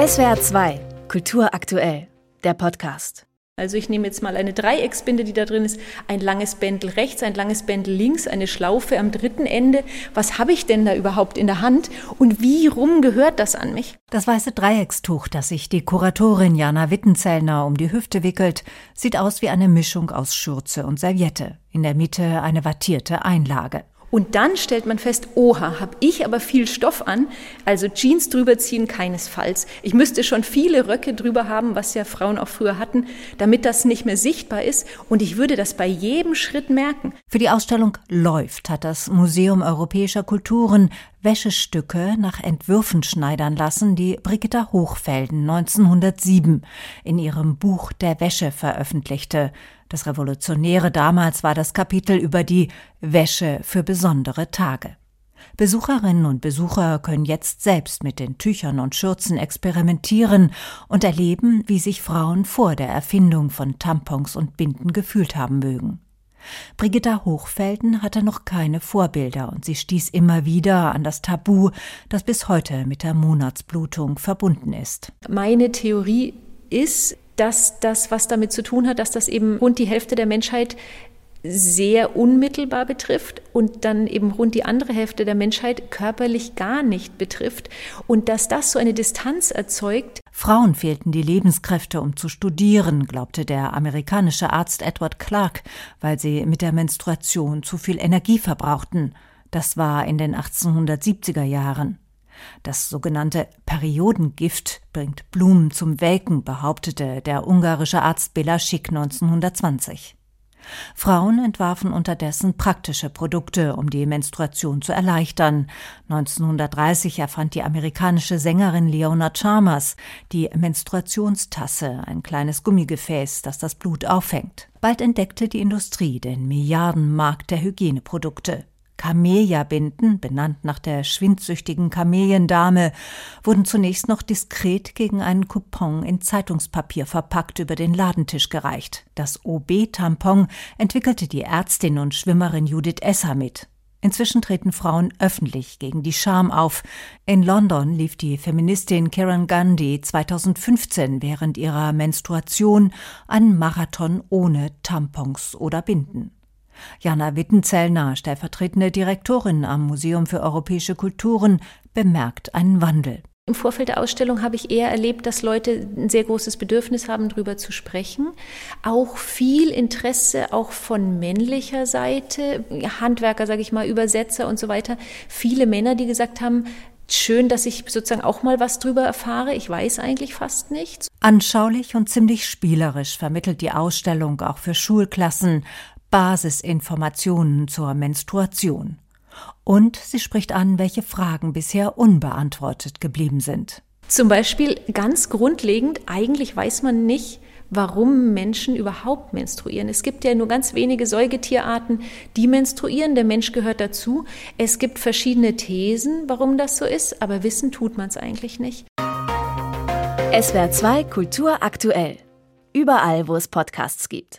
SWR 2, Kultur aktuell, der Podcast. Also ich nehme jetzt mal eine Dreiecksbinde, die da drin ist, ein langes Bändel rechts, ein langes Bändel links, eine Schlaufe am dritten Ende. Was habe ich denn da überhaupt in der Hand und wie rum gehört das an mich? Das weiße Dreieckstuch, das sich die Kuratorin Jana Wittenzellner um die Hüfte wickelt, sieht aus wie eine Mischung aus Schürze und Serviette. In der Mitte eine wattierte Einlage. Und dann stellt man fest, oha, habe ich aber viel Stoff an, also Jeans drüber ziehen keinesfalls. Ich müsste schon viele Röcke drüber haben, was ja Frauen auch früher hatten, damit das nicht mehr sichtbar ist und ich würde das bei jedem Schritt merken. Für die Ausstellung Läuft hat das Museum Europäischer Kulturen Wäschestücke nach Entwürfen schneidern lassen, die Brigitta Hochfelden 1907 in ihrem Buch der Wäsche veröffentlichte. Das Revolutionäre damals war das Kapitel über die Wäsche für besondere Tage. Besucherinnen und Besucher können jetzt selbst mit den Tüchern und Schürzen experimentieren und erleben, wie sich Frauen vor der Erfindung von Tampons und Binden gefühlt haben mögen. Brigitta Hochfelden hatte noch keine Vorbilder und sie stieß immer wieder an das Tabu, das bis heute mit der Monatsblutung verbunden ist. Meine Theorie ist, dass das was damit zu tun hat, dass das eben rund die Hälfte der Menschheit sehr unmittelbar betrifft und dann eben rund die andere Hälfte der Menschheit körperlich gar nicht betrifft und dass das so eine Distanz erzeugt. Frauen fehlten die Lebenskräfte, um zu studieren, glaubte der amerikanische Arzt Edward Clark, weil sie mit der Menstruation zu viel Energie verbrauchten. Das war in den 1870er Jahren. Das sogenannte Periodengift bringt Blumen zum Welken, behauptete der ungarische Arzt Bela Schick 1920. Frauen entwarfen unterdessen praktische Produkte, um die Menstruation zu erleichtern. 1930 erfand die amerikanische Sängerin Leona Chalmers die Menstruationstasse, ein kleines Gummigefäß, das das Blut auffängt. Bald entdeckte die Industrie den Milliardenmarkt der Hygieneprodukte. Camellia-Binden, benannt nach der schwindsüchtigen Kameliendame, wurden zunächst noch diskret gegen einen Coupon in Zeitungspapier verpackt über den Ladentisch gereicht. Das OB-Tampon entwickelte die Ärztin und Schwimmerin Judith Esser mit. Inzwischen treten Frauen öffentlich gegen die Scham auf. In London lief die Feministin Karen Gandhi 2015 während ihrer Menstruation einen Marathon ohne Tampons oder Binden. Jana Wittenzellner, stellvertretende Direktorin am Museum für europäische Kulturen, bemerkt einen Wandel. Im Vorfeld der Ausstellung habe ich eher erlebt, dass Leute ein sehr großes Bedürfnis haben, darüber zu sprechen. Auch viel Interesse, auch von männlicher Seite, Handwerker, sage ich mal, Übersetzer und so weiter. Viele Männer, die gesagt haben, schön, dass ich sozusagen auch mal was drüber erfahre. Ich weiß eigentlich fast nichts. Anschaulich und ziemlich spielerisch vermittelt die Ausstellung auch für Schulklassen Basisinformationen zur Menstruation. Und sie spricht an, welche Fragen bisher unbeantwortet geblieben sind. Zum Beispiel ganz grundlegend, eigentlich weiß man nicht, warum Menschen überhaupt menstruieren. Es gibt ja nur ganz wenige Säugetierarten, die menstruieren. Der Mensch gehört dazu. Es gibt verschiedene Thesen, warum das so ist, aber wissen tut man es eigentlich nicht. SWR 2 Kultur aktuell. Überall, wo es Podcasts gibt.